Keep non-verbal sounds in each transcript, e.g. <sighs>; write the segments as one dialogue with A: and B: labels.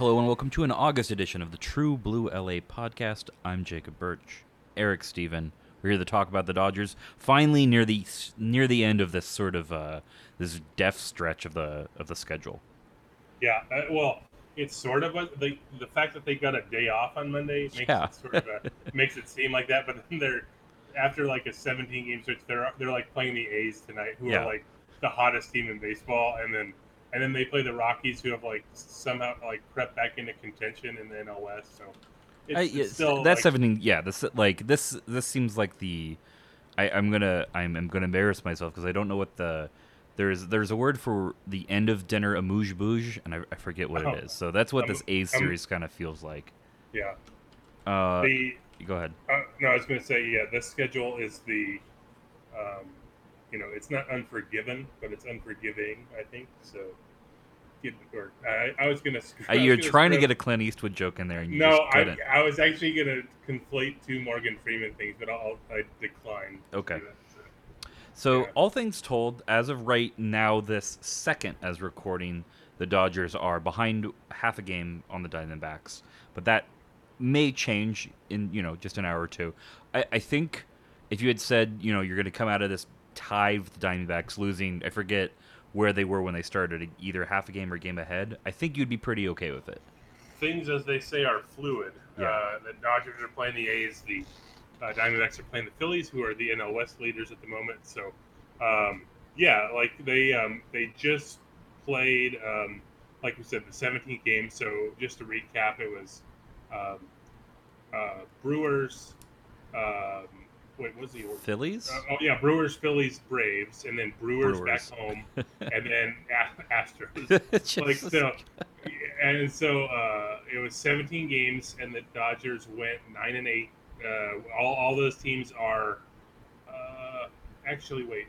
A: Hello and welcome to an August edition of the True Blue LA podcast. I'm Jacob Burch. Eric Stephen. We're here to talk about the Dodgers. Finally near the near the end of this sort of uh, this death stretch of the of the schedule.
B: Yeah, uh, well, it's sort of a, the the fact that they got a day off on Monday makes
A: Yeah.
B: it sort of a, <laughs> makes it seem like that. But then they're after like a 17 game stretch, they're they're like playing the A's tonight, who
A: Yeah.
B: are like the hottest team in baseball, and then and then they play the Rockies, who have like somehow like crept back into contention in the NL West. So it's,
A: I-
B: it's
A: yeah,
B: still
A: that's
B: like,
A: seventeen. Yeah, this like this this seems like the. I, I'm gonna I'm, I'm gonna embarrass myself because I don't know what the there's there's a word for the end of dinner amuse bouche and I, I forget what
B: Oh.
A: it is. So that's what
B: Um,
A: this
B: um,
A: series kind of feels like.
B: yeah.
A: Uh,
B: the
A: go ahead.
B: Uh, no, I was going to say, yeah, this schedule is the, um, you know, it's not unforgiven, but it's unforgiving. I think so. Get, or I, I was going to.
A: Uh, you're trying to get a Clint Eastwood joke in there and you
B: No,
A: just
B: I. I was actually going to conflate two Morgan Freeman things, but I'll, I declined.
A: Okay.
B: that, so.
A: So,
B: Yeah.
A: all things told, as of right now, this second as recording, the Dodgers are behind half a game on the Diamondbacks, but that may change in you know just an hour or two. I, I think if you had said you know you're going to come out of this tied with the Diamondbacks, losing, I forget where they were when they started, either half a game or game ahead, I think you'd be pretty okay with it.
B: Things, as they say, are fluid.
A: Yeah.
B: Uh, the Dodgers are playing the A's. The uh, Diamondbacks are playing the Phillies, who are the NL West leaders at the moment. So, um, yeah, like they um, they just played, um, like we said, the 17th game. So, just to recap, it was um, uh, Brewers. Wait, what was the order?
A: Phillies?
B: Uh, oh yeah, Brewers, Phillies, Braves, and then Brewers,
A: Brewers.
B: back home, and then <laughs> A- Astros. <laughs> like so, and so uh, it was 17 games, and the Dodgers went nine and eight. Uh, all, all those teams are uh, actually wait.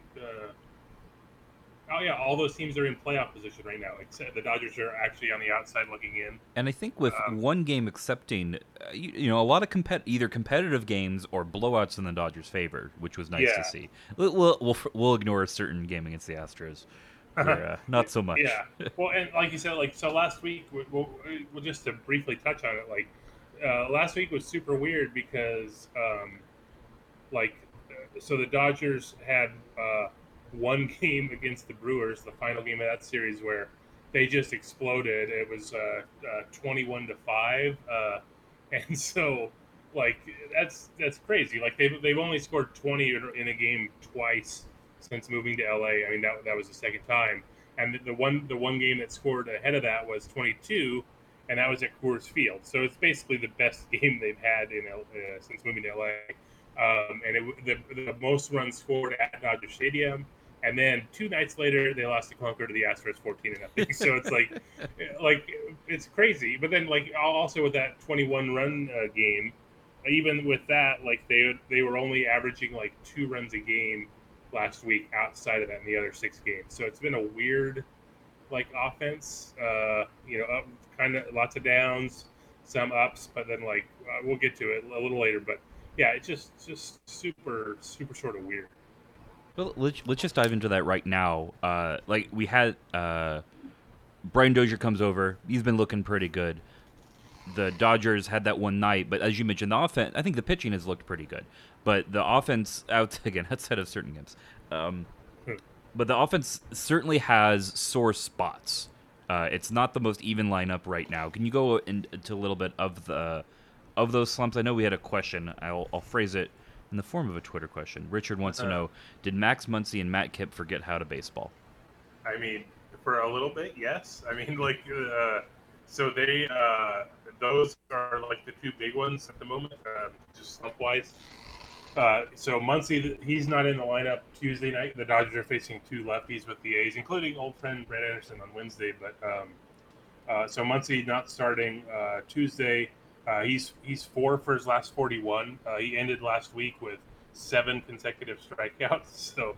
B: Uh, oh yeah, all those teams are in playoff position right now. Except the Dodgers are actually on the outside looking in.
A: And I think with
B: Um,
A: one game accepting, uh, you, you know, a lot of compet- either competitive games or blowouts in the Dodgers' favor, which was nice
B: Yeah.
A: to see. We'll, we'll we'll we'll ignore a certain game against the Astros, <laughs> where, uh, not so much.
B: Yeah. <laughs> Well, and like you said, like so last week, we, we'll, we'll just to briefly touch on it, like uh, last week was super weird because, um, like, so the Dodgers had uh, one <laughs> game against the Brewers, the final game of that series, where they just exploded. It was uh, uh, 21 to five, uh, <laughs> and so like that's that's crazy. Like they've they've only scored 20 in a game twice since moving to LA. I mean that that was the second time, and the, the one the one game that scored ahead of that was 22, and that was at Coors Field. So it's basically the best <laughs> game they've had in uh, since moving to LA. Um, and it, the, the most runs scored at Dodger Stadium and then two nights later they lost to Concord to the Astros 14 and nothing. So it's like, <laughs> like it's crazy. But then like also with that 21 run uh, game, even with that, like they they were only averaging like two runs a game last week outside of that in the other six games. So it's been a weird like offense. Uh, you know, up kind of lots of downs, some ups, but then like uh, we'll get to it a little later. But yeah, it's just just super super sort of weird.
A: Well, let's, let's just dive into that right now. Uh, like we had uh, Brian Dozier comes over. He's been looking pretty good. The Dodgers had that one night, but as you mentioned, the offense. I think the pitching has looked pretty good, but the offense <laughs> out again outside of certain games. Um, but the offense certainly has sore spots. Uh, it's not the most even lineup right now. Can you go into a little bit of the of those slumps? I know we had a question. I'll, I'll phrase it in the form of a Twitter question. Richard wants uh, to know Did Max Muncy and Matt Kemp forget how to baseball?
B: I mean, for a little bit, yes. I mean, <laughs> like, uh, so they, uh, those are like the two big ones at the moment, uh, just slump wise. Uh, so Muncy, he's not in the lineup Tuesday night. The Dodgers are facing two lefties with the A's, including old friend Brett Anderson on Wednesday. But um, uh, so Muncy not starting uh, Tuesday. Uh, he's he's four for his last 41. Uh, he ended last week with seven consecutive strikeouts. <laughs> So,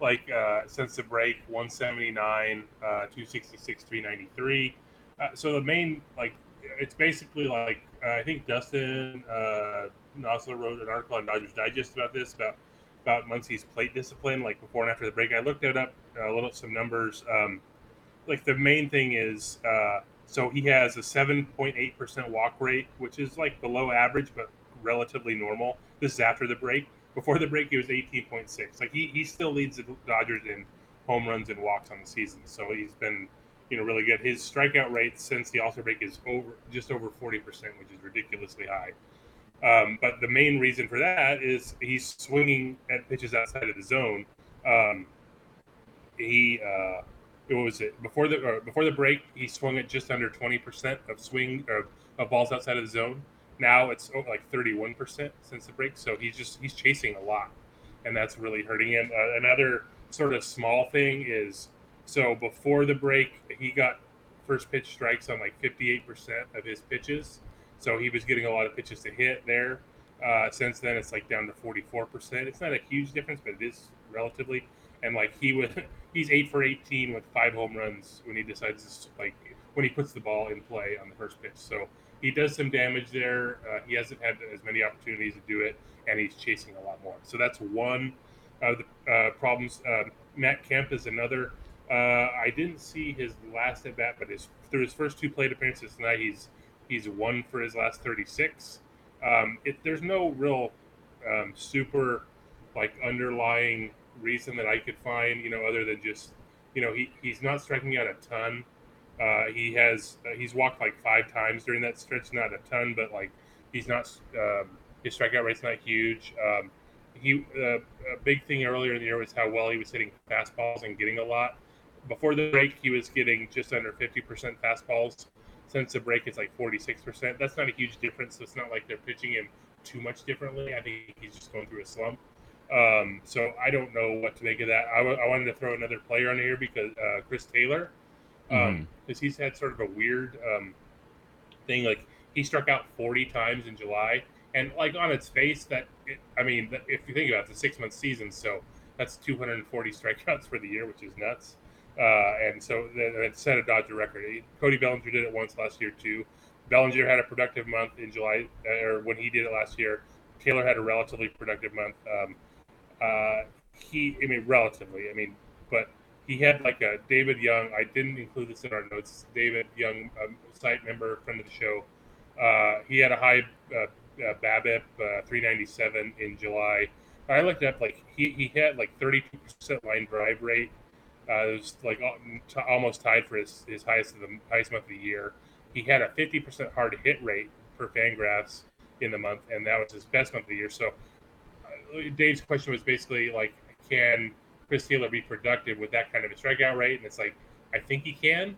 B: like uh, since the break, 179, uh, 266, 393. Uh, so the main like it's basically like uh, I think Dustin uh, Nosler wrote an article on Dodgers Digest about this about about Muncy's plate discipline, like before and after the break. I looked it up a little some numbers. Um, like the main thing is so he has a 7.8% walk rate, which is like below average, but relatively normal. This is after the break. Before the break, he was 18.6. Like he, he still leads the Dodgers in home runs and walks on the season. So he's been, you know, really good. His strikeout rate since the All-Star break is over just over 40%, which is ridiculously high. Um, but the main reason for that is he's swinging at pitches outside of the zone. Um, he uh, it was it before the before the break he swung at just under 20% of swing of, of balls outside of the zone. Now it's oh, like 31% since the break so he's just he's chasing a lot and that's really hurting him. Uh, another sort of small thing is so before the break he got first pitch strikes on like 58% of his pitches so he was getting a lot of pitches to hit there. Uh, since then it's like down to 44% it's not a huge difference but it is relatively and like he would <laughs> he's eight for 18 with five home runs when he decides to like when he puts the ball in play on the first pitch. So he does some damage there. Uh, he hasn't had as many opportunities to do it, and he's chasing a lot more. So that's one of the uh, problems. Uh, Matt Kemp is another. Uh, I didn't see his last at bat, but his through his first two plate appearances tonight, he's he's one for his last 36. Um, there's no real um, super like underlying reason that I could find, you know, other than just, you know, he, he's not striking out a ton. Uh, he has uh, he's walked like five times during that stretch, not a ton, but like he's not um, his strikeout rate's not huge. Um, he uh, a big thing earlier in the year was how well he was hitting fastballs and getting a lot. Before the break, he was getting just under 50% fastballs. Since the break, it's like 46%. That's not a huge difference. So it's not like they're pitching him too much differently. I think he's just going through a slump. Um, so I don't know what to make of that. I, w- I wanted to throw another player on here because uh, Chris Taylor, because um, mm-hmm. he's had sort of a weird um, thing. Like he struck out 40 times in July, and like on its face, that it, I mean, if you think about it, a six month season, so that's 240 strikeouts for the year, which is nuts. Uh, and so it set a Dodger record. Cody Bellinger did it once last year too. Bellinger had a productive month in July, uh, or when he did it last year. Taylor had a relatively productive month. Um, uh, he, I mean, relatively, I mean, but he had like a David Young. I didn't include this in our notes. David Young, um, site member, friend of the show, Uh, he had a high uh, uh, BABIP, uh, 397 in July. I looked up like he, he had like 32% line drive rate. Uh, it was like almost tied for his, his highest of the highest month of the year. He had a 50% hard hit rate per Fangraphs in the month, and that was his best month of the year. So uh, Dave's question was basically like, can Chris Taylor be productive with that kind of a strikeout rate? And it's like, I think he can,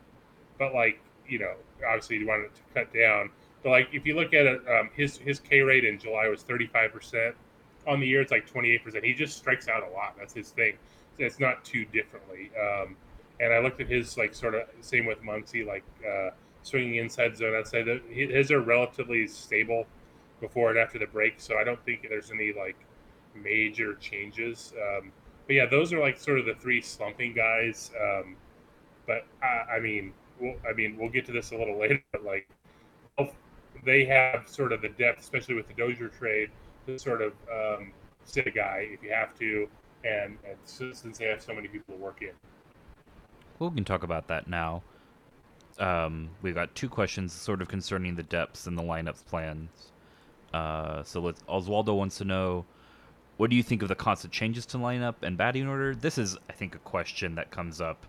B: but like you know, obviously you want it to cut down. But like if you look at it, um, his his K rate in July was 35 percent. On the year, it's like 28 percent. He just strikes out a lot. That's his thing. It's not too differently. Um, and I looked at his like sort of same with Muncy, like uh, swinging inside zone outside. The, his are relatively stable before and after the break, so I don't think there's any like major changes. Um, but yeah, those are like sort of the three slumping guys. Um, but I, I mean, we'll, I mean, we'll get to this a little <laughs> later. But like, they have sort of the depth, especially with the Dozier trade, to sort of um, sit a guy if you have to, and, and since they have so many people to work in.
A: Well, we can talk about that now. Um, we've got two questions sort of concerning the depths and the lineups plans. Uh, so let's, Oswaldo wants to know, what do you think of the constant changes to lineup and batting order? This is, I think, a question that comes up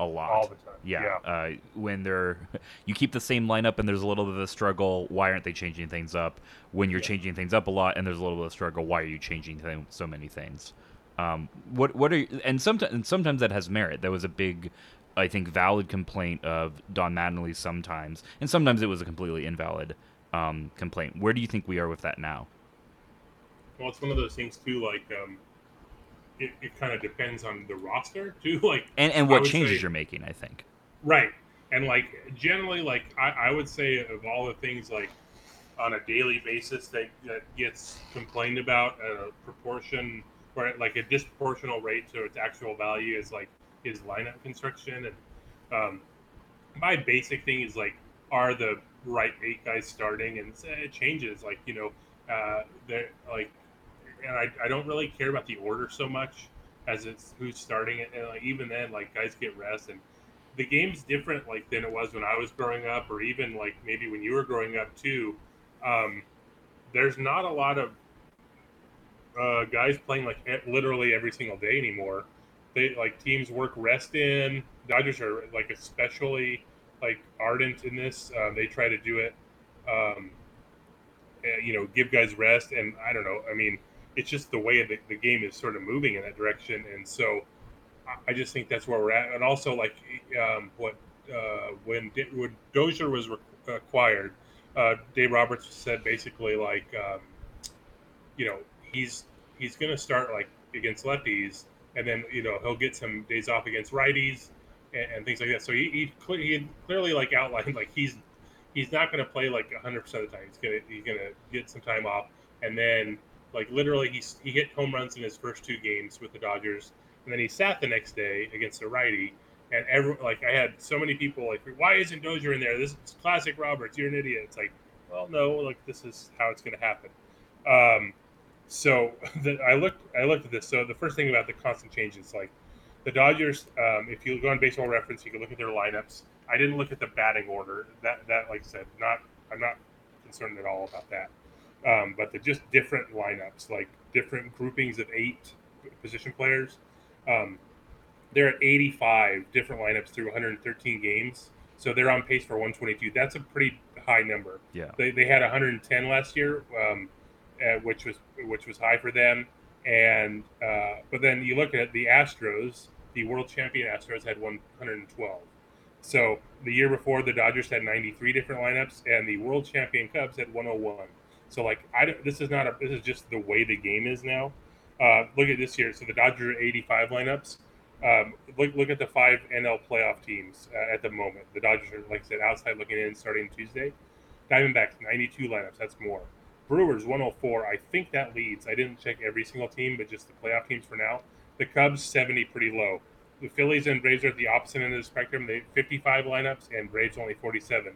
A: a lot.
B: All the time.
A: Yeah. Uh, when they're, <laughs> you keep the same lineup and there's a little bit of a struggle. Why aren't they changing things up? When you're changing things up a lot and there's a little bit of struggle, why are you changing th- so many things? Um, what what are you, and sometimes and sometimes that has merit. That was a big, I think, valid complaint of Don Mattingly sometimes, and sometimes it was a completely invalid um, complaint. Where do you think we are with that now?
B: Well, it's one of those things too. Like, um, it, it kind of depends on the roster <laughs> too. Like,
A: And and what changes
B: say-
A: you're making? I think.
B: Right. And like generally, like I, I would say of all the things like on a daily basis that, that gets complained about at a proportion or like a disproportional rate to its actual value is like is lineup construction and um, my basic thing is like are the right eight guys starting and it changes like you know uh, they're like and I, I don't really care about the order so much as it's who's starting it and like even then like guys get rest and the game's different like than it was when I was growing up, or even like maybe when you were growing up too. Um, there's not a lot of uh, guys playing like literally every single day anymore. They like teams work rest in. Dodgers are like especially like ardent in this. Uh, they try to do it, um, uh, you know, give guys rest. And I don't know. I mean, it's just the way the, the game is sort of moving in that direction. And so I- just think that's where we're at. And also, like um, what uh, when when Dozier was re- acquired, uh, Dave Roberts said basically like, um, you know, he's he's going to start like against lefties, and then you know he'll get some days off against righties and, and things like that. So he he, he clearly like outlined like he's he's not going to play like 100 percent of the time. He's gonna he's gonna get some time off, and then like literally he's he hit home runs in his first two games with the Dodgers, and then he sat the next day against a righty. And every like I had so many people like, why isn't Dozier in there? This is classic Roberts. You're an idiot. It's like, well, no, like this is how it's going to happen. Um, so <laughs> the, I looked I looked at this. So the first thing about the constant changes, like the Dodgers, um, if you go on Baseball Reference, you can look at their lineups. I didn't look at the batting order. That that like I said, not I'm not concerned at all about that. Um, but the just different lineups, like different groupings of eight position players. Um, they're at 85 different lineups through 113 games. So they're on pace for 122. That's a pretty high number.
A: Yeah.
B: They, they had 110 last year, um, uh, which was which was high for them. And uh, but then you look at the Astros, the world champion Astros had 112. So the year before, the Dodgers had 93 different lineups, and the world champion Cubs had 101. So like I don't, this is not a this is just the way the game is now. Uh, look at this year. So the Dodgers are 85 lineups. Um, look look at the five NL playoff teams uh, at the moment. The Dodgers are like I said outside looking in starting Tuesday. Diamondbacks 92 lineups. That's more. Brewers 104. I think that leads. I didn't check every single team, but just the playoff teams for now. The Cubs 70, pretty low. The Phillies and Braves are at the opposite end of the spectrum. They 55 lineups and Braves only 47.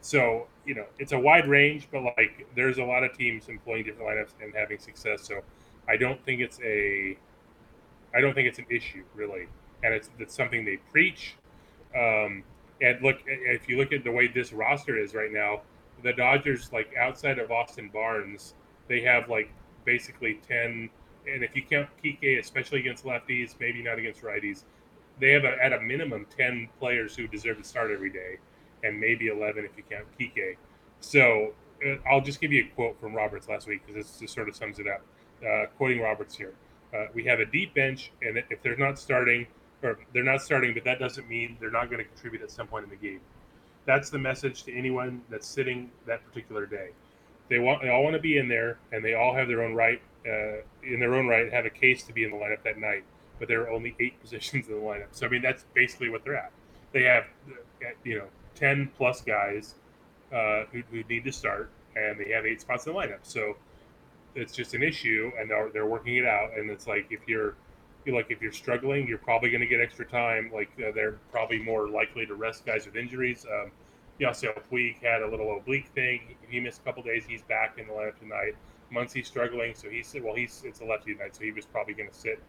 B: So you know it's a wide range, but like there's a lot of teams employing different lineups and having success. So I don't think it's a I don't think it's an issue really, and it's it's something they preach. Um, and look, if you look at the way this roster is right now, the Dodgers, like outside of Austin Barnes, they have like basically ten. And if you count Kike, especially against lefties, maybe not against righties, they have a, at a minimum ten players who deserve to start every day, and maybe eleven if you count Kike. So uh, I'll just give you a quote from Roberts last week because this just sort of sums it up. Uh, quoting Roberts here, uh, we have a deep bench, and if they're not starting, or they're not starting, but that doesn't mean they're not going to contribute at some point in the game. That's the message to anyone that's sitting that particular day. They want, they all want to be in there, and they all have their own right, uh, in their own right, have a case to be in the lineup that night. But there are only eight <laughs> positions in the lineup, so I mean that's basically what they're at. They have, uh, you know, ten plus guys uh, who, who need to start, and they have eight spots in the lineup. So it's just an issue, and they're, they're working it out. And it's like if you're feel like if you're struggling, you're probably going to get extra time. Like uh, they're probably more likely to rest guys with injuries. Um, Yasiel Puig had a little oblique thing. He missed a couple days. He's back in the lineup tonight. Muncy's struggling, so he said, well, he's it's a lefty tonight, so he was probably going to sit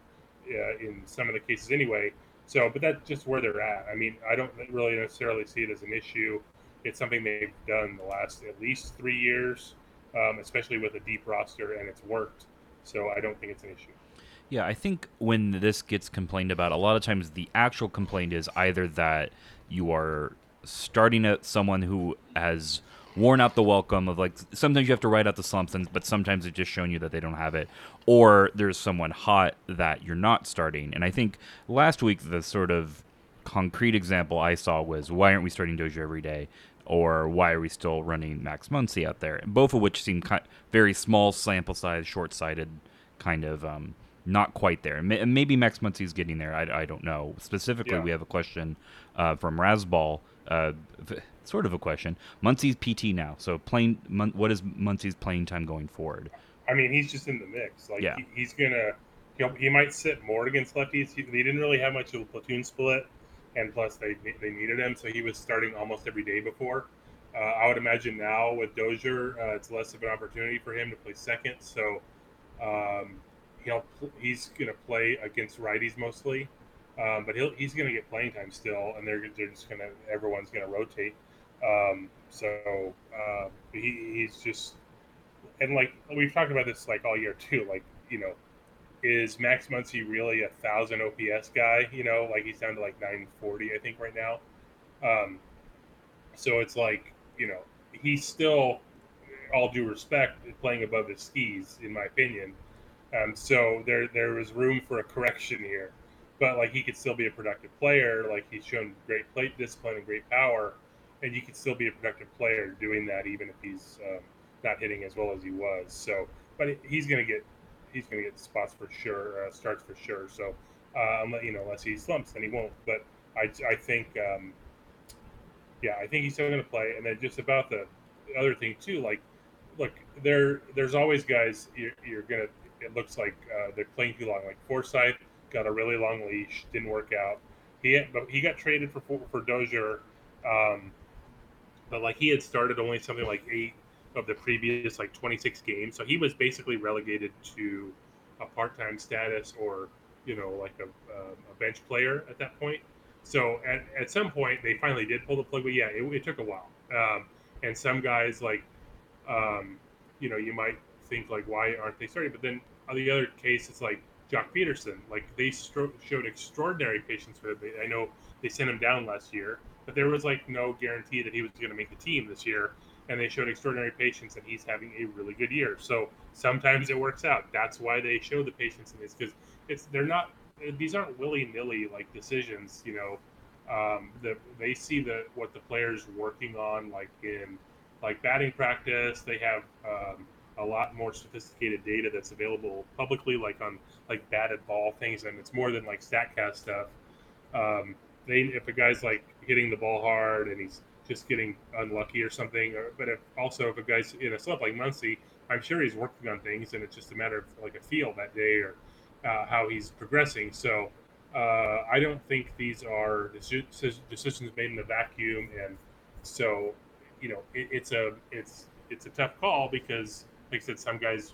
B: uh, in some of the cases anyway. So, but that's just where they're at. I mean, I don't really necessarily see it as an issue. It's something they've done the last at least three years, um, especially with a deep roster, and it's worked. So I don't think it's an issue.
A: Yeah, I think when this gets complained about, a lot of times the actual complaint is either that you are starting at someone who has worn out the welcome of like sometimes you have to write out the slumps and but sometimes it's just showing you that they don't have it or there's someone hot that you're not starting and i think last week the sort of concrete example i saw was why aren't we starting dozier every day or why are we still running max muncy out there both of which seem kind very small sample size short-sighted kind of um, not quite there. And maybe Max Muncy's getting there. I, I don't know. Specifically, yeah. we have a question uh, from Rasball. Uh, sort of a question. Muncy's PT now. So playing, what is Muncy's playing time going forward?
B: I mean, he's just in the mix. Like yeah. he, he's gonna, he might sit more against lefties. He, they didn't really have much of a platoon split, and plus they they needed him, so he was starting almost every day before. Uh, I would imagine now with Dozier, uh, it's less of an opportunity for him to play second. So um, he'll he's going to play against righties mostly, um, but he'll he's going to get playing time still, and they're they're just going to everyone's going to rotate. Um, so uh, he, he's just and like we've talked about this like all year too. Like you know, is Max Muncy really a thousand OPS guy? You know, like he's down to like nine forty, I think, right now. Um, so it's like you know he's still, all due respect, playing above his skis, in my opinion. Um, so there there was room for a correction here, but like he could still be a productive player. Like he's shown great plate discipline and great power, and you could still be a productive player doing that even if he's um, not hitting as well as he was. So, but he's gonna get he's gonna get spots for sure, uh, starts for sure. So, uh, you know unless he slumps, then he won't. But I I think um, yeah, I think he's still gonna play. And then just about the other thing too, like look, there there's always guys you're, you're gonna it looks like uh, they're playing too long. Like Forsythe got a really long leash, didn't work out. He but he got traded for for Dozier, um, but like he had started only something like eight of the previous like 26 games, so he was basically relegated to a part-time status or you know like a, a bench player at that point. So at, at some point they finally did pull the plug, but yeah, it, it took a while. Um, and some guys like, um, you know, you might think like, why aren't they starting? But then on the other case, it's like Joc Pederson, Like they stro- showed extraordinary patience with him. I know they sent him down last year, but there was like no guarantee that he was going to make the team this year. And they showed extraordinary patience, and he's having a really good year. So sometimes it works out. That's why they show the patience in this because it's they're not these aren't willy nilly like decisions. You know, um, the, they see the what the players working on like in like batting practice. They have um, a lot more sophisticated data that's available publicly, like on like batted ball things, and it's more than like Statcast stuff. Um, they if a guy's like hitting the ball hard and he's just getting unlucky or something, or, but if also if a guy's in a slump like Muncy, I'm sure he's working on things, and it's just a matter of like a feel that day or uh, how he's progressing. So uh, I don't think these are decisions made in a vacuum, and so you know it, it's a it's it's a tough call because like I said, some guys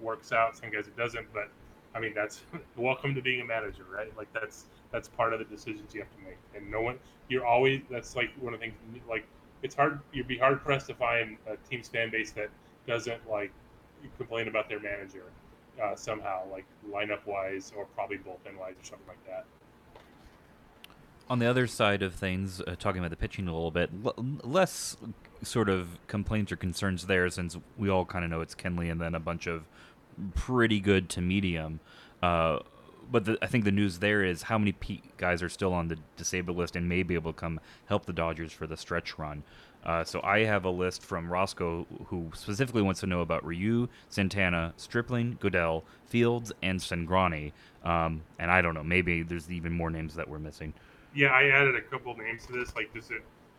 B: works out, some guys it doesn't. But I mean, that's <laughs> welcome to being a manager, right? Like that's that's part of the decisions you have to make. And no one, you're always that's like one of the things like it's hard. You'd be hard pressed to find a team's fan base that doesn't like complain about their manager uh, somehow, like lineup wise or probably bullpen wise or something like that.
A: On the other side of things, uh, talking about the pitching a little bit, l- less sort of complaints or concerns there, since we all kind of know it's Kenley and then a bunch of pretty good to medium. Uh, but the, I think the news there is how many guys are still on the disabled list and may be able to come help the Dodgers for the stretch run. Uh, so I have a list from Roscoe who specifically wants to know about Ryu, Santana, Stripling, Goeddel, Fields, and Cingrani. Um, and I don't know, maybe there's even more names that we're missing.
B: Yeah, I added a couple names to this, like just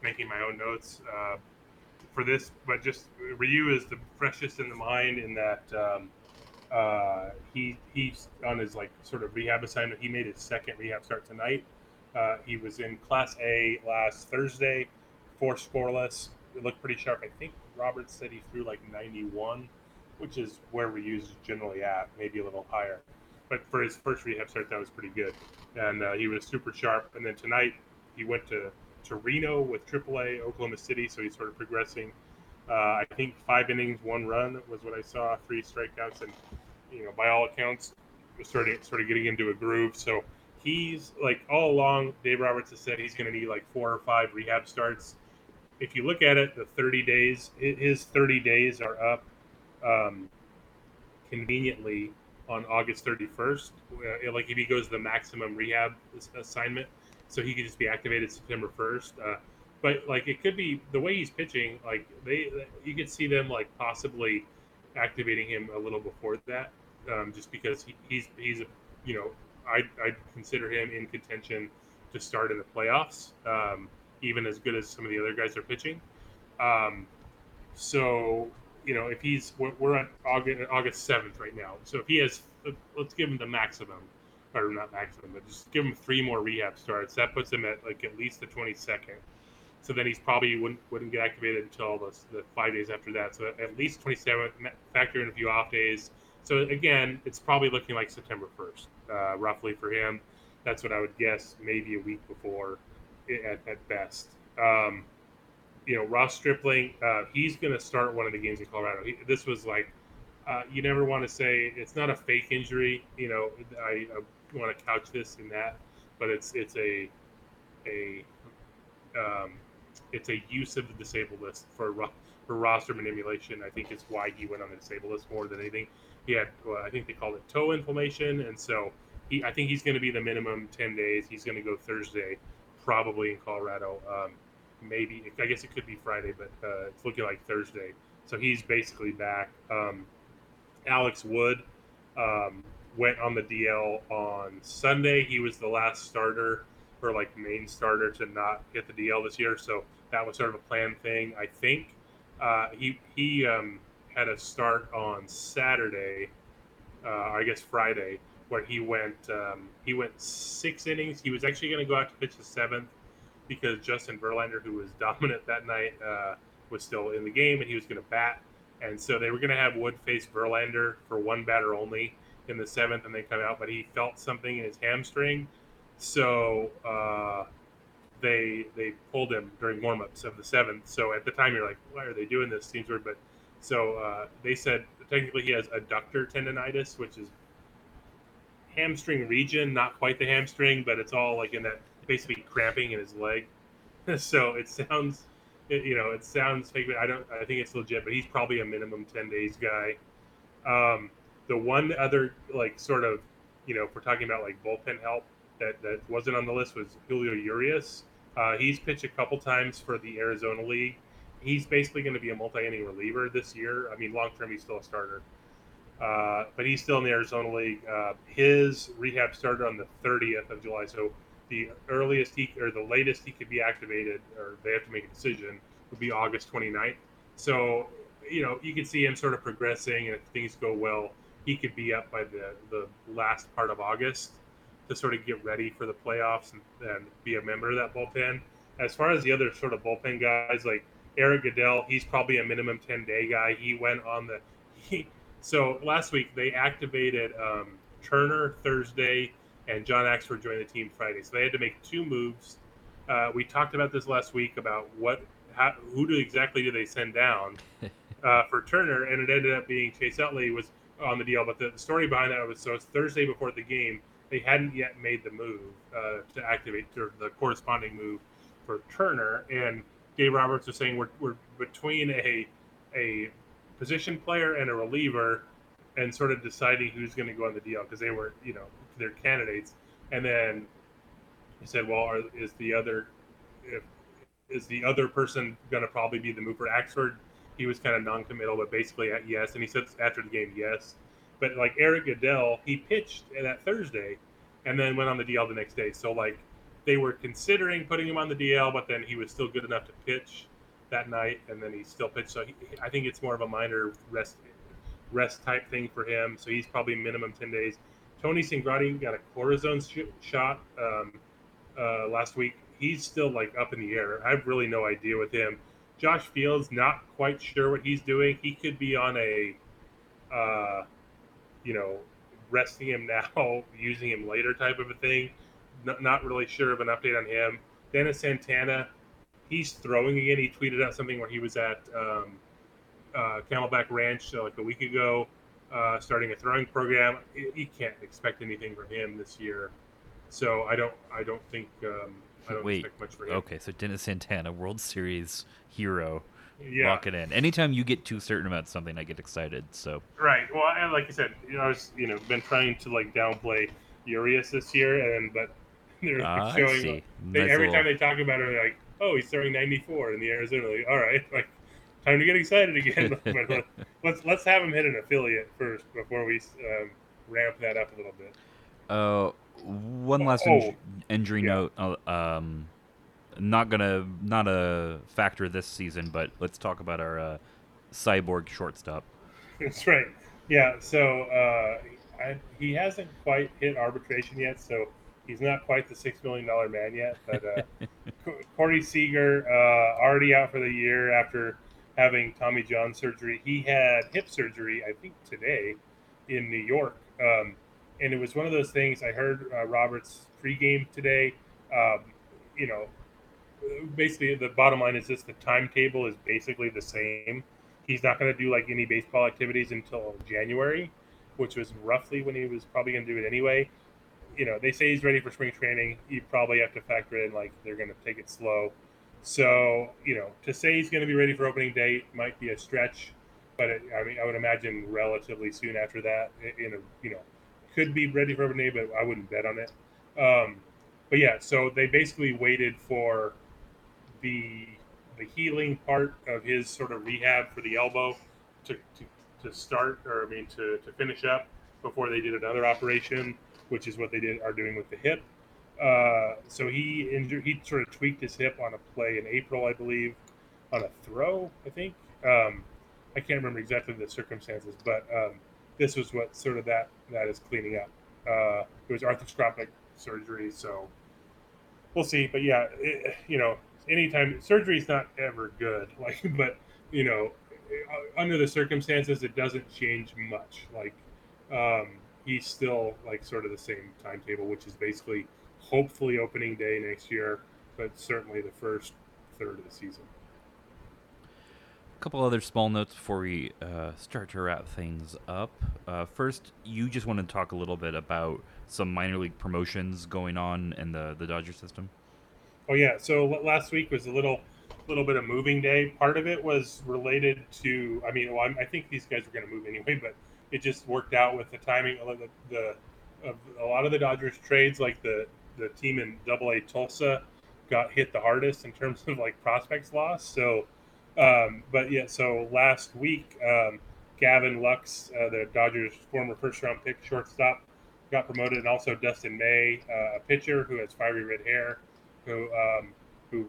B: making my own notes uh, for this. But just Ryu is the freshest in the mind in that um, uh, he he's on his like sort of rehab assignment. He made his second rehab start tonight. Uh, he was in Class A last Thursday, four scoreless. It looked pretty sharp. I think Robert said he threw like 91, which is where we use generally at, maybe a little higher. But for his first rehab start, that was pretty good, and uh, he was super sharp. And then tonight he went to to Reno with AAA Oklahoma City, so he's sort of progressing. Uh, I think five innings, one run was what I saw, three strikeouts, and you know, by all accounts, was starting sort of getting into a groove. So he's like all along. Dave Roberts has said he's going to need like four or five rehab starts. If you look at it, the 30 days, his 30 days are up um, conveniently on August 31st. Uh, like if he goes to the maximum rehab assignment, so he could just be activated September 1st. Uh, but like it could be the way he's pitching, like they you could see them like possibly activating him a little before that, um, just because he, he's he's a you know I I consider him in contention to start in the playoffs, um, even as good as some of the other guys are pitching. Um, so you know if he's we're, we're at August August seventh right now, so if he has let's give him the maximum or not maximum, but just give him three more rehab starts. That puts him at like at least the twenty second. So then he's probably wouldn't wouldn't get activated until the, the five days after that. So at least 27. Factor in a few off days. So again, it's probably looking like September 1st, uh, roughly for him. That's what I would guess. Maybe a week before, at, at best. Um, you know, Ross Stripling, uh, he's going to start one of the games in Colorado. He, this was like, uh, you never want to say it's not a fake injury. You know, I, I want to couch this in that, but it's it's a a um, it's a use of the disabled list for for roster manipulation. I think it's why he went on the disabled list more than anything. He had, well, I think they called it toe inflammation, and so he, I think he's going to be the minimum ten days. He's going to go Thursday, probably in Colorado. Um, maybe I guess it could be Friday, but uh, it's looking like Thursday. So he's basically back. Um, Alex Wood um, went on the DL on Sunday. He was the last starter or like main starter to not get the DL this year. So that was sort of a planned thing. I think uh, he he um, had a start on Saturday, uh, I guess Friday, where he went um, he went six innings. He was actually going to go out to pitch the seventh because Justin Verlander, who was <laughs> dominant that night, uh, was still in the game and he was going to bat. And so they were going to have Wood face Verlander for one batter only in the seventh, and they come out, but he felt something in his hamstring, so uh, they they pulled him during warmups of the seventh. So at the time, you're like, why are they doing this? Seems weird, but so uh, they said technically he has adductor tendonitis, which is hamstring region, not quite the hamstring, but it's all like in that basically cramping in his leg. <laughs> so it sounds, it, you know, it sounds fake, but I don't. I think it's legit. But he's probably a minimum ten days guy. Um, the one other like sort of, you know, if we're talking about like bullpen help that that wasn't on the list was Julio Urias. Uh, he's pitched a couple times for the Arizona League. He's basically going to be a multi-inning reliever this year. I mean, long term, he's still a starter, uh, but he's still in the Arizona League. Uh, his rehab started on the 30th of July, so the earliest he or the latest he could be activated, or they have to make a decision, would be August 29th. So, you know, you can see him sort of progressing, and if things go well, he could be up by the the last part of August to sort of get ready for the playoffs and, and, be a member of that bullpen. As far as the other sort of bullpen guys, like Erik Goeddel, he's probably a minimum 10 day guy. He went on the. <laughs> He, so last week they activated um, Turner Thursday and John Axford joined the team Friday. So they had to make two moves. Uh, we talked about this last week about what how, who do exactly do they send down <laughs> uh, for Turner, and it ended up being Chase Utley was on the DL. But the, the story behind that was so it's Thursday before the game. They hadn't yet made the move uh, to activate the corresponding move for Turner, and Dave Roberts was saying we're, we're between a a position player and a reliever, and sort of deciding who's going to go on the DL because they were you know they're candidates, and then he said, well, are, is the other if is the other person going to probably be the move for Axford? He was kind of non-committal, but basically yes. And he said after the game, yes. But like Erik Goeddel, he pitched that Thursday, and then went on the DL the next day. So like they were considering putting him on the DL, but then he was still good enough to pitch that night, and then he still pitched. So he, I think it's more of a minor rest rest type thing for him. So he's probably minimum ten days. Tony Cingrani got a cortisone sh- shot um, uh, last week. He's still like up in the air. I have really no idea with him. Josh Fields, not quite sure what he's doing. He could be on a, uh, you know, resting him <laughs> now, using him later type of a thing. Not, not really sure of an update on him. Dennis Santana, he's throwing again. He tweeted out something where he was at um, uh, Camelback Ranch uh, like a week ago, uh, starting a throwing program. You can't expect anything from him this year, so I don't. I don't think. Um, I don't
A: Wait.
B: expect much for him.
A: Okay, so Dennis Santana, World Series hero.
B: Yeah.
A: Lock it in. Anytime you get too certain about something, I get excited. So
B: Right. Well, and like I said, you know, I was you know been trying to like downplay Urias this year, and but <laughs> they're
A: Ah,
B: showing
A: see.
B: they,
A: Nice
B: every
A: little-
B: time they talk about it, they're like, oh, he's throwing 94 in the Arizona Like, All right, <laughs> like time to get excited again. <laughs> Let- let's let's have him hit an affiliate first before we um, ramp that up a little bit.
A: Uh, one last
B: Oh,
A: inj- injury note. Uh, um, not gonna not a factor this season, but let's talk about our uh, cyborg shortstop.
B: That's right. Yeah. So uh, I, he hasn't quite hit arbitration yet, so he's not quite the six million dollar man yet. But uh, <laughs> Co- Corey Seager uh, already out for the year after having Tommy John surgery. He had hip surgery, I think today, in New York, um, and it was one of those things. I heard uh, Roberts pregame today. Um, you know, basically the bottom line is this: the timetable is basically the same. He's not going to do like any baseball activities until January, which was roughly when he was probably going to do it anyway. You know, they say he's ready for spring training. You probably have to factor in like they're going to take it slow. So you know, to say he's going to be ready for opening day might be a stretch, but it, I mean, I would imagine relatively soon after that. In a you know, could be ready for opening day, but I wouldn't bet on it. Um, but yeah, so they basically waited for the the healing part of his sort of rehab for the elbow to, to, to start or I mean to, to finish up before they did another operation, which is what they did are doing with the hip. Uh, so he injured he sort of tweaked his hip on a play in April, I believe, on a throw, I think. Um, I can't remember exactly the circumstances, but um, this was what sort of that that is cleaning up. Uh, it was arthroscopic surgery, so we'll see. But yeah, it, you know, anytime surgery is not ever good, <laughs> like, but you know, under the circumstances, it doesn't change much. Like, um, he's still like sort of the same timetable, which is basically hopefully opening day next year, but certainly the first third of the season.
A: A couple other small notes before we uh, start to wrap things up. Uh, first, you just want to talk a little bit about some minor league promotions going on in the the Dodger system.
B: Oh yeah. So last week was a little, little bit of moving day. Part of it was related to. I mean, well, I'm, I think these guys were going to move anyway, but it just worked out with the timing the, the of a lot of the Dodgers trades. Like the the team in Double A Tulsa got hit the hardest in terms of like prospects lost. So, um, but yeah. So last week, um, Gavin Lux, uh, the Dodgers' former first round pick shortstop, got promoted, and also Dustin May, uh, a pitcher who has fiery red hair who um, who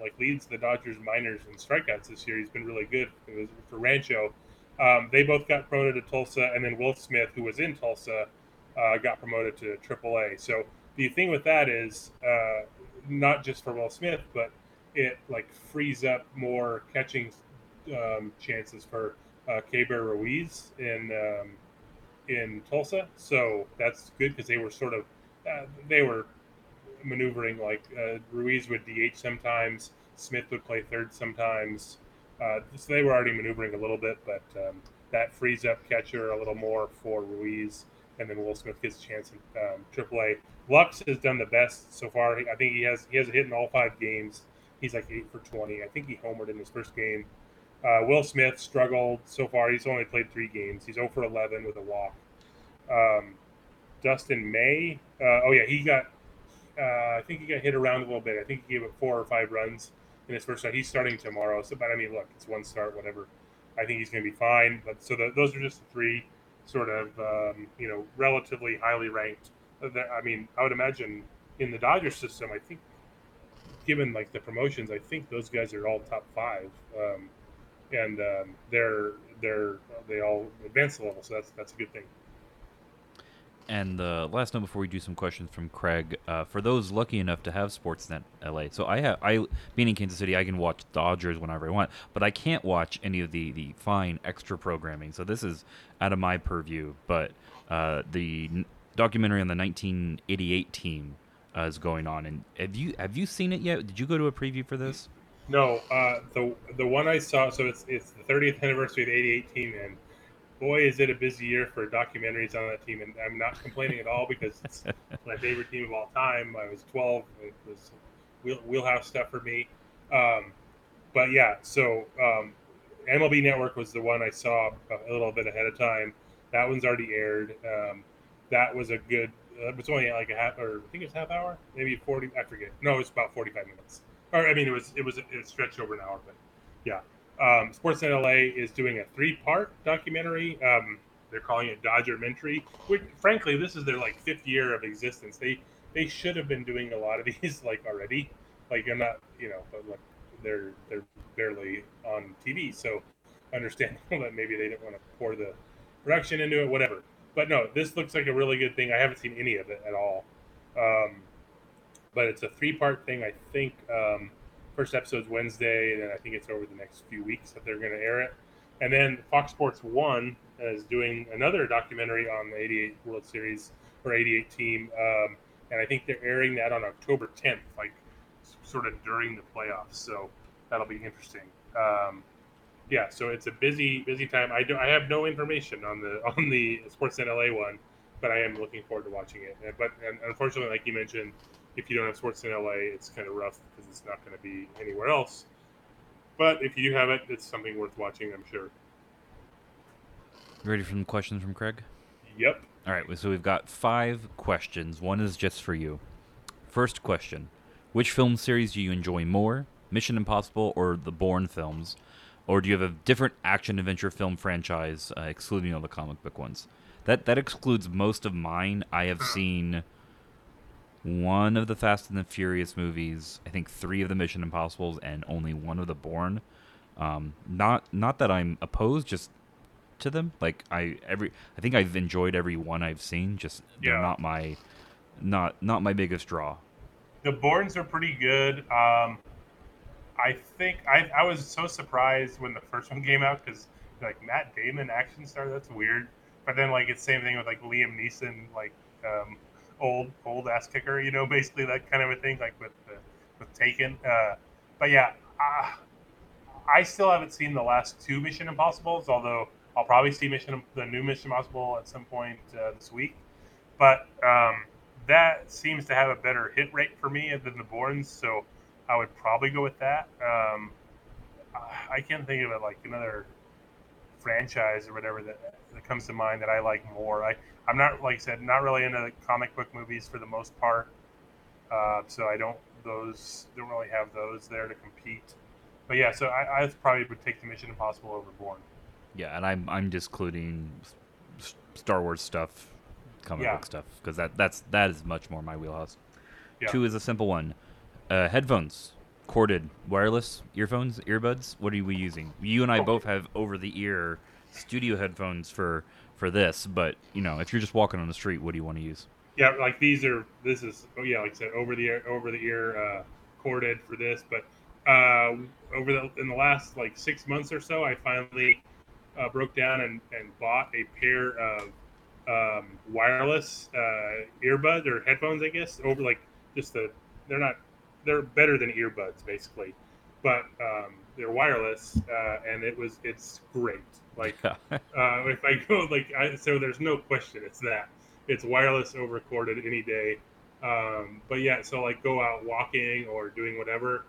B: like leads the Dodgers minors in strikeouts this year. He's been really good for Rancho. Um, they both got promoted to Tulsa, and then Will Smith, who was in Tulsa, uh, got promoted to AAA. So the thing with that is uh, not just for Will Smith, but it like frees up more catching um, chances for uh, Keibert Ruiz in um, in Tulsa. So that's good because they were sort of uh, they were maneuvering like uh, Ruiz would DH sometimes. Smith would play third sometimes. Uh, so they were already maneuvering a little bit, but um, that frees up catcher a little more for Ruiz, and then Will Smith gets a chance in um, AAA. Lux has done the best so far. I think he has he has a hit in all five games. He's like eight for twenty. I think he homered in his first game. Uh, Will Smith struggled so far. He's only played three games. He's 0 for 11 with a walk. Um, Dustin May, uh, oh yeah, he got. Uh, I think he got hit around a little bit. I think he gave up four or five runs in his first start. He's starting tomorrow. So, but I mean, look, it's one start, whatever. I think he's going to be fine. But so the, those are just the three sort of um, you know relatively highly ranked. I mean, I would imagine in the Dodgers system, I think given like the promotions, I think those guys are all top five, um, and um, they're they're they all advance the level. So that's that's a good thing.
A: And the last note before we do some questions from Craig, uh, for those lucky enough to have Sportsnet LA, so I have I being in Kansas City, I can watch Dodgers whenever I want, but I can't watch any of the the fine extra programming. So this is out of my purview. But uh, the n- documentary on the 1988 team uh, is going on, and have you have you seen it yet? Did you go to a preview for this?
B: No, uh, the the one I saw. So it's it's the 30th anniversary of the '88 team, and boy, is it a busy year for documentaries on that team. And I'm not complaining at all because it's <laughs> my favorite team of all time. I was 12; it was wheel, wheelhouse stuff for me. Um, but yeah, so um, MLB Network was the one I saw a little bit ahead of time. That one's already aired. Um, that was a good. It was only like a half, or I think it's half hour, maybe 40. I forget. No, it was about 45 minutes. Or I mean, it was it was it stretched over an hour, but yeah. Um, Sportsnet LA is doing a three-part documentary. Um, they're calling it Dodgermentary. Which, frankly, this is their like fifth year of existence. They they should have been doing a lot of <laughs> these like already. Like I'm not, you know, but like they're they're barely on TV, so understandable <laughs> that maybe they didn't want to pour the production into it, whatever. But no, this looks like a really good thing. I haven't seen any of it at all. Um, but it's a three-part thing. I think um, first episode's Wednesday, and then I think it's over the next few weeks that they're going to air it. And then Fox Sports One is doing another documentary on the '88 World Series or '88 team, um, and I think they're airing that on October 10th, like sort of during the playoffs. So that'll be interesting. Um, yeah, so it's a busy, busy time. I do, I have no information on the <laughs> on the Sportsnet LA one, but I am looking forward to watching it. But unfortunately, like you mentioned, if you don't have Sportsnet LA, it's kind of rough because it's not going to be anywhere else. But if you do have it, it's something worth watching, I'm sure.
A: Ready for some questions from Craig?
B: Yep.
A: All right, so we've got five questions. One is just for you. First question Which film series do you enjoy more, Mission Impossible or the Bourne films? Or do you have a different action adventure film franchise, uh, excluding all the comic book ones? That that excludes most of mine. I have seen one of the Fast and the Furious movies, I think three of the Mission Impossibles, and only one of the Bourne. Um, not not that I'm opposed, just to them. Like I every I think I've enjoyed every one I've seen. Just they're
B: Yeah.
A: not my not not my biggest draw.
B: The Bournes are pretty good. Um, I think I, I was so surprised when the first one came out because like Matt Damon action star, that's weird. But then like it's same thing with like Liam Neeson, like um, old old ass kicker, you know, basically that kind of a thing, like with the, with Taken. Uh, but yeah, uh, I still haven't seen the last two Mission Impossibles, although I'll probably see Mission the new Mission Impossible at some point uh, this week. But um, that seems to have a better hit rate for me than the Bournes, so I would probably go with that. Um, I can't think of it like another franchise or whatever that, that comes to mind that I like more. I I'm not like I said not really into the comic book movies for the most part, uh, so I don't those don't really have those there to compete. But yeah, so I, I probably would take the Mission Impossible over Bourne.
A: Yeah, and I'm I'm discluding Star Wars stuff, comic
B: Yeah.
A: book stuff, because that that's that is much more my wheelhouse.
B: Yeah.
A: Two is a simple one. Uh, headphones, corded, wireless, earphones, earbuds. What are we using? You and I both have over-the-ear studio headphones for for this, but you know, if you're just walking on the street, what do you want to use?
B: Yeah, like these are this is oh yeah, like I said, over the ear over the ear uh, corded for this. But uh, over the in the last like six months or so, I finally uh, broke down and, and bought a pair of um, wireless uh, earbuds or headphones, I guess. Over like just the they're not they're better than earbuds basically. but um, they're wireless, uh, and it was it's great. Like <laughs> uh, if I go like I, so, there's no question it's that it's wireless over corded any day. Um, but yeah, so like go out walking or doing whatever,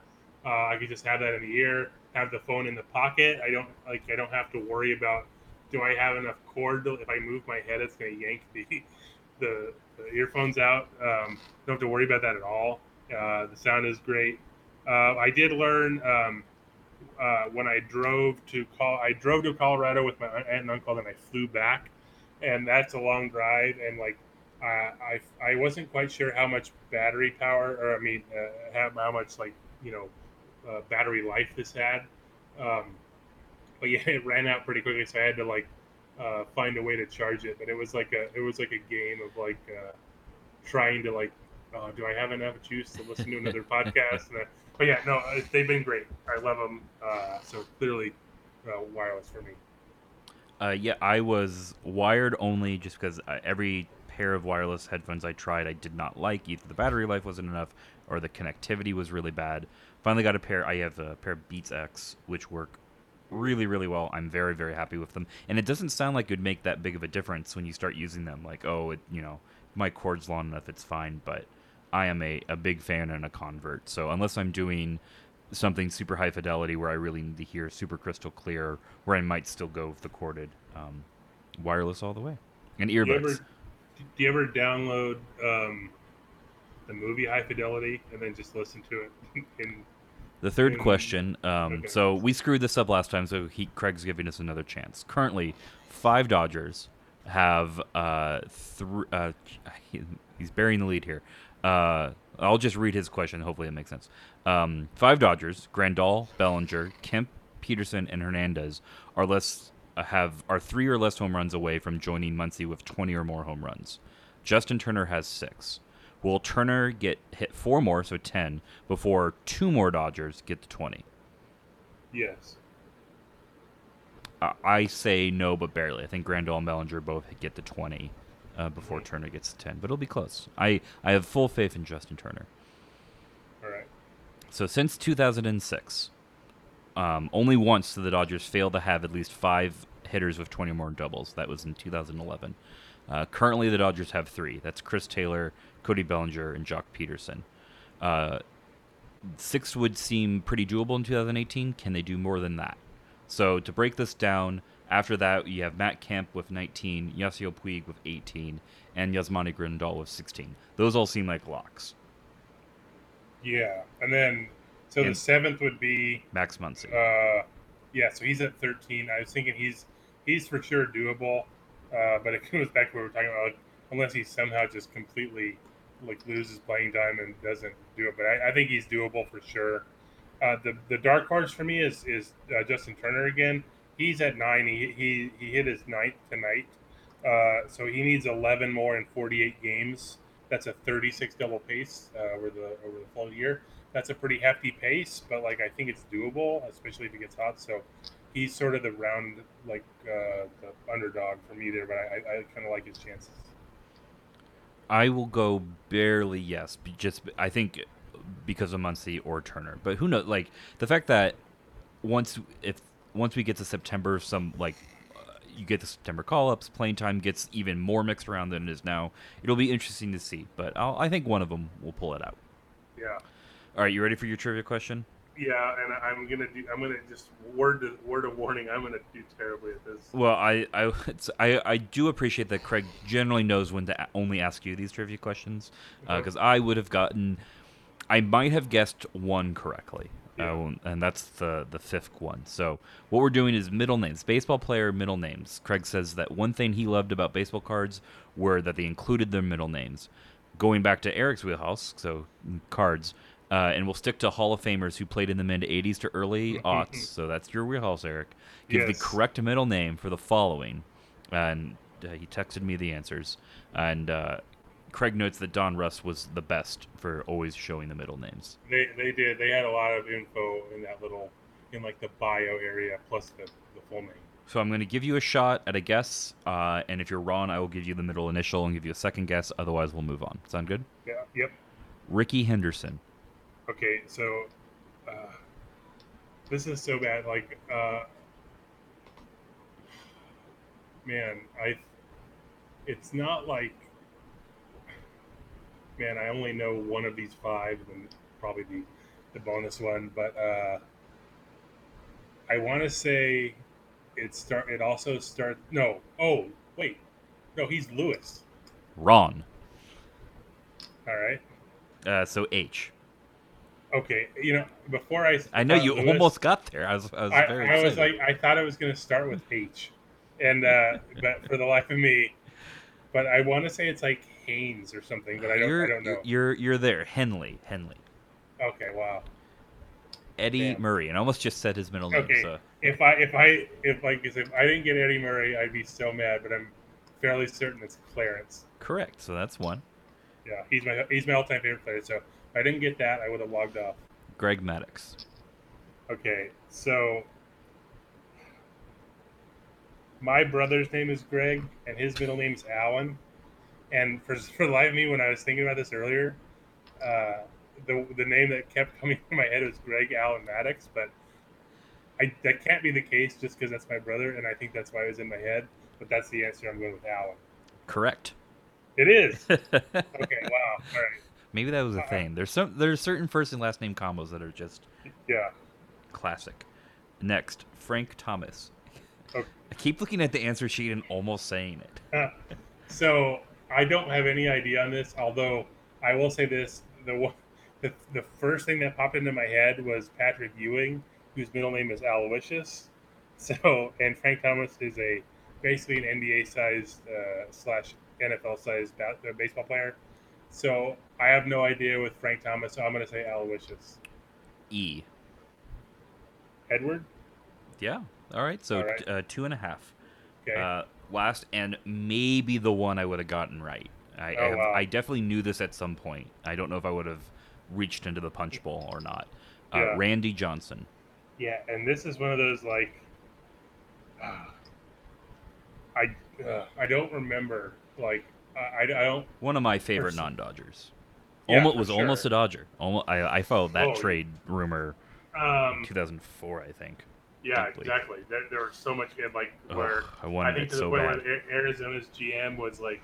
B: uh, I could just have that in the ear, have the phone in the pocket. I don't like I don't have to worry about do I have enough cord to, if I move my head it's going to yank the, <laughs> the, the earphones out. Um, don't have to worry about that at all. Uh, the sound is great. Uh, I did learn um, uh, when I drove to call. I drove to Colorado with my aunt and uncle, and I flew back, and that's a long drive. And like, I I wasn't quite sure how much battery power, or I mean, uh, how, how much like you know, uh, battery life this had. Um, but yeah, <laughs> it ran out pretty quickly, so I had to like find a way to charge it. But it was like a it was like a game of like trying to like, uh, do I have enough juice to listen to <laughs> another podcast? And, uh, but yeah, no, they've been great. I love them. Uh, so clearly, uh, wireless for me.
A: Uh, yeah, I was wired only just because uh, every pair of wireless headphones I tried, I did not like. Either the battery life wasn't enough, or the connectivity was really bad. Finally, got a pair. I have a pair of Beats X, which work really, really well. I'm very, very happy with them, and it doesn't sound like it would make that big of a difference when you start using them. Like, oh, it, you know, my cord's long enough, it's fine. But I am a, a big fan and a convert. So unless I'm doing something super high fidelity where I really need to hear super crystal clear, where I might still go with the corded, um, wireless all the way, and
B: Do you
A: earbuds.
B: ever, do you ever download um, the movie High Fidelity and then just listen to it <laughs> in
A: The third
B: in-
A: question. Um,
B: okay.
A: So we screwed this up last time, so he Craig's giving us another chance. Currently, five Dodgers have uh, thr uh, he- <laughs> he's burying the lead here. Uh, I'll just read his question. Hopefully, it makes sense. Um, five Dodgers: Grandal, Bellinger, Kemp, Pederson, and Hernandez are less uh, have are three or less home runs away from joining Muncy with 20 or more home runs. Justin Turner has six. Will Turner get hit four more, so 10, before two more Dodgers get to 20?
B: yes.
A: Uh, I say no, but barely. I think Grandal and Bellinger both get to 20 uh, before Turner gets to 10, but it'll be close. I, I have full faith in Justin Turner.
B: All right.
A: So since 2006, um, only once did the Dodgers fail to have at least five hitters with 20 or more doubles. That was in 2011. Uh, currently, the Dodgers have three. That's Chris Taylor, Cody Bellinger, and Joc Pederson. Uh, six would seem pretty doable in 2018. Can they do more than that? So to break this down, after that you have Matt Kemp with 19, Yasiel Puig with 18, and Yasmani Grandal with 16. Those all seem like locks.
B: Yeah, and then so the seventh would be
A: Max Muncy.
B: uh, yeah. So he's at thirteen. I was thinking he's he's for sure doable, uh, but it <laughs> goes back to what we were talking about. Like, unless he somehow just completely like loses playing time and doesn't do it, but I, I think he's doable for sure. Uh, the the dark horse for me is is uh, Justin Turner again. He's at nine. He he, he hit his ninth tonight, uh, so he needs eleven more in forty eight games. That's a thirty six double pace uh, over the over the full year. That's a pretty hefty pace, but like I think it's doable, especially if it gets hot. So he's sort of the round like uh, the underdog for me there, but I, I kind of like his chances.
A: I will go barely yes, just I think because of Muncy or Turner. But who knows? Like the fact that once if once we get to September, some like uh, you get the September call ups, playing time gets even more mixed around than it is now. It'll be interesting to see. But I'll, I think one of them will pull it out.
B: Yeah,
A: All right, you ready for your trivia question?
B: yeah, and I'm gonna do. I'm gonna just word to, word of warning. I'm gonna do terribly at this.
A: Well, I I, it's, I I do appreciate that Craig generally knows when to only ask you these trivia questions because I would have gotten, I might have guessed one correctly, uh, and that's the the fifth one. So what we're doing is middle names, baseball player middle names. Craig says that one thing he loved about baseball cards were that they included their middle names. Going back to Eric's wheelhouse, so mm, cards. Uh, and we'll stick to Hall of Famers who played in the mid 80s to early <laughs> aughts. so that's your wheelhouse, Eric. Give the correct middle name for the following. And uh, he texted me the answers. And uh, Craig notes that Donruss was the best for always showing the middle names.
B: They they did. They had a lot of info in that little in like the bio area plus the, the full name.
A: So I'm going to give you a shot at a guess. Uh, and if you're wrong, I will give you the middle initial and give you a second guess. Otherwise, we'll move on. Sound good?
B: Yeah. Yep.
A: Rickey Henderson.
B: Okay. So uh, this is so bad. Like, uh, man, I. It's not like. Man, I only know one of these five, and probably the, the bonus one. But uh, I want to say, it start. It also start. No. Oh, wait. No, he's Lewis.
A: Ron.
B: All right.
A: Uh, so H.
B: Okay. You know, before I.
A: I know you
B: Lewis-
A: almost got there. I was, I was
B: I,
A: very
B: I was like, I thought it was going to start with H, and uh, but for the life of me, but I want to say it's like Haynes or something, but I don't,
A: you're,
B: I don't know.
A: You're you're there. Henley. Henley.
B: Okay, wow.
A: Eddie
B: Damn.
A: Murray, and I almost just said his middle name.
B: Okay,
A: So
B: if I if I if like if I didn't get Eddie Murray, I'd be so mad. But I'm fairly certain it's Clarence.
A: correct. So that's one.
B: Yeah, he's my he's my all time favorite player. So if I didn't get that, I would have logged off.
A: Greg Maddux.
B: Okay, so my brother's name is Greg, and his middle name is Alan. And for <laughs> for the life of me, when I was thinking about this earlier, uh, the the name that kept coming <laughs> to my head was Greg Allen Maddux, but I that can't be the case just because that's my brother, and I think that's why it was in my head. But that's the answer. I'm going with Alan.
A: Correct.
B: It is. <laughs> okay. Wow. All right.
A: Maybe that was a thing. There's some there's certain first and last name combos that are just
B: Yeah.
A: classic. Next, Frank Thomas.
B: Okay.
A: I keep looking at the answer sheet and almost saying it.
B: so I don't have any idea on this. Although I will say this: the one, the, the first thing that popped into my head was Patrick Ewing, whose middle name is Aloysius. <laughs> So, and Frank Thomas is a basically an NBA sized uh, slash NFL sized ba- uh, baseball player. So I have no idea with Frank Thomas. So I'm going to say Aloysius.
A: E.
B: Edward.
A: Yeah. All right. So
B: All right.
A: Uh, two and a half.
B: Okay.
A: Uh, last and maybe the one I would have gotten right. I,
B: Oh,
A: I, have-
B: wow.
A: I definitely knew this at some point. I don't know if I would have reached into the punch bowl or not. Uh,
B: Yeah.
A: Randy Johnson.
B: Yeah, and this is one of those like <sighs> I uh, I don't remember like I, I don't
A: One of my favorite
B: Pers-
A: non-Dodgers.
B: Yeah,
A: almost was almost a Dodger. Almost, I, I followed that
B: Oh,
A: trade rumor
B: um
A: 2004, I think.
B: Yeah
A: deeply.
B: exactly there, there was so much like
A: Ugh,
B: where
A: I wanted
B: think
A: it
B: to
A: so
B: the point
A: bad.
B: where Arizona's GM was like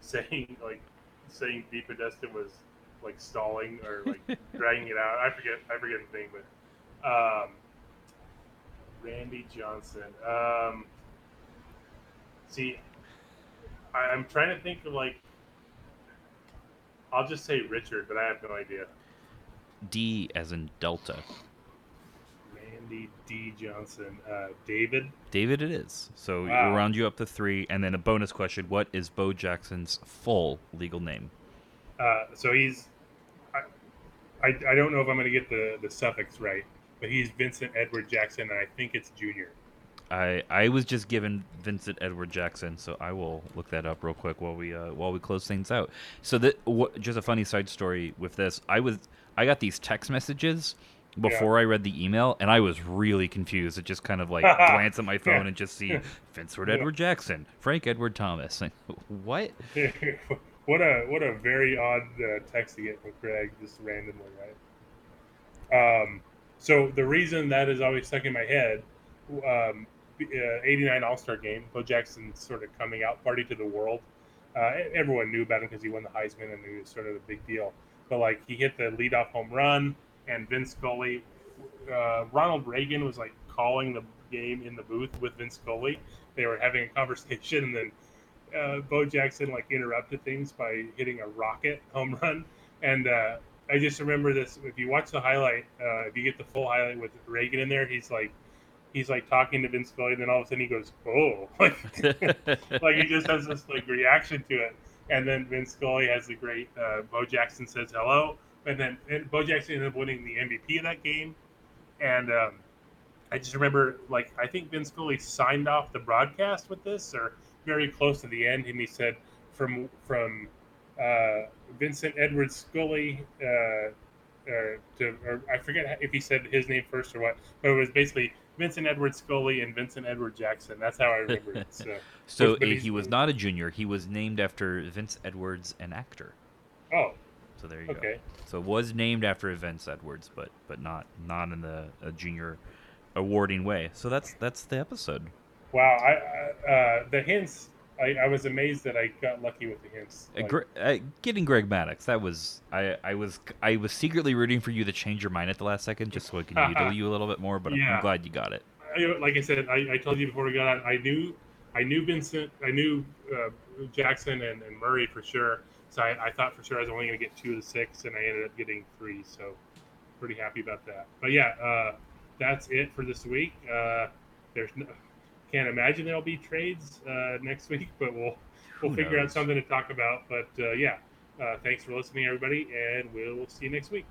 B: saying like saying DePodesta was like stalling or like <laughs> dragging it out I forget I forget the name but um Randy Johnson um see I, I'm trying to think of like I'll just say Richard, but I have no idea.
A: D as in Delta.
B: D. Johnson. Uh, David.
A: David, it is. So
B: Wow.
A: we'll round you up to three, and then a bonus question: What is Bo Jackson's full legal name?
B: Uh, so he's. I, I, I don't know if I'm going to get the, the suffix right, but he's Vincent Edward Jackson, and I think it's Junior.
A: I I was just given Vincent Edward Jackson, so I will look that up real quick while we uh, while we close things out. So that what, just a funny side story with this, I was I got these text messages before I read the email, and I was really confused. It just kind of like <laughs> glance at my phone and just see Vincent Edward Jackson, Frank Edward Thomas. Like, <laughs> what? <laughs>
B: what a what a very odd uh, text to get from Craig just randomly, right? Um, so the reason that is always stuck in my head, um, uh, '89 All Star Game, Bo Jackson's sort of coming out party to the world. Uh, everyone knew about him because he won the Heisman and he was sort of a big deal. But like he hit the leadoff home run, and Vin Scully, uh, Ronald Reagan was like calling the game in the booth with Vin Scully. They were having a conversation, and then uh, Bo Jackson like interrupted things by hitting a rocket home run. And uh, I just remember this. If you watch the highlight, uh, if you get the full highlight with Reagan in there, he's like, he's like talking to Vin Scully, and then all of a sudden he goes, "Oh!" <laughs> like, <laughs> like he just has this like reaction to it. And then Vin Scully has the great uh, Bo Jackson says hello, and then and Bo Jackson ended up winning the MVP of that game. And um, I just remember, like, I think Vin Scully signed off the broadcast with this, or very close to the end, and he said, "From from uh, Vincent Edward Scully uh, uh, to, or I forget if he said his name first or what, but it was basically Vincent Edward Scully and Vincent Edward Jackson. That's how I remember it. So, <laughs>
A: So he was not a junior. He was named after Vince Edwards, an actor.
B: Oh,
A: So there you
B: Okay.
A: go. So it was named after Vince Edwards, but but not not in the a junior awarding way. So that's that's the episode.
B: Wow, I, uh, the hints. I, I was amazed that I got lucky with the hints.
A: Uh,
B: Like,
A: Gre- uh, getting Greg Maddux, that was I, I was I was secretly rooting for you to change your mind at the last second just so I could <laughs> needle you a little bit more, but I'm-
B: Yeah.
A: I'm glad you got it.
B: I- like I said, I, I told you before we got on. I knew, I knew Vincent, I knew uh, Jackson and, and Murray for sure. So I, I thought for sure I was only going to get two of the six, and I ended up getting three. So pretty happy about that. But yeah, uh, that's it for this week. Uh, there's no, can't imagine there'll be trades uh, next week, but we'll we'll
A: Who
B: figure out something to talk about. But uh, yeah, uh, thanks for listening, everybody, and we'll see you next week.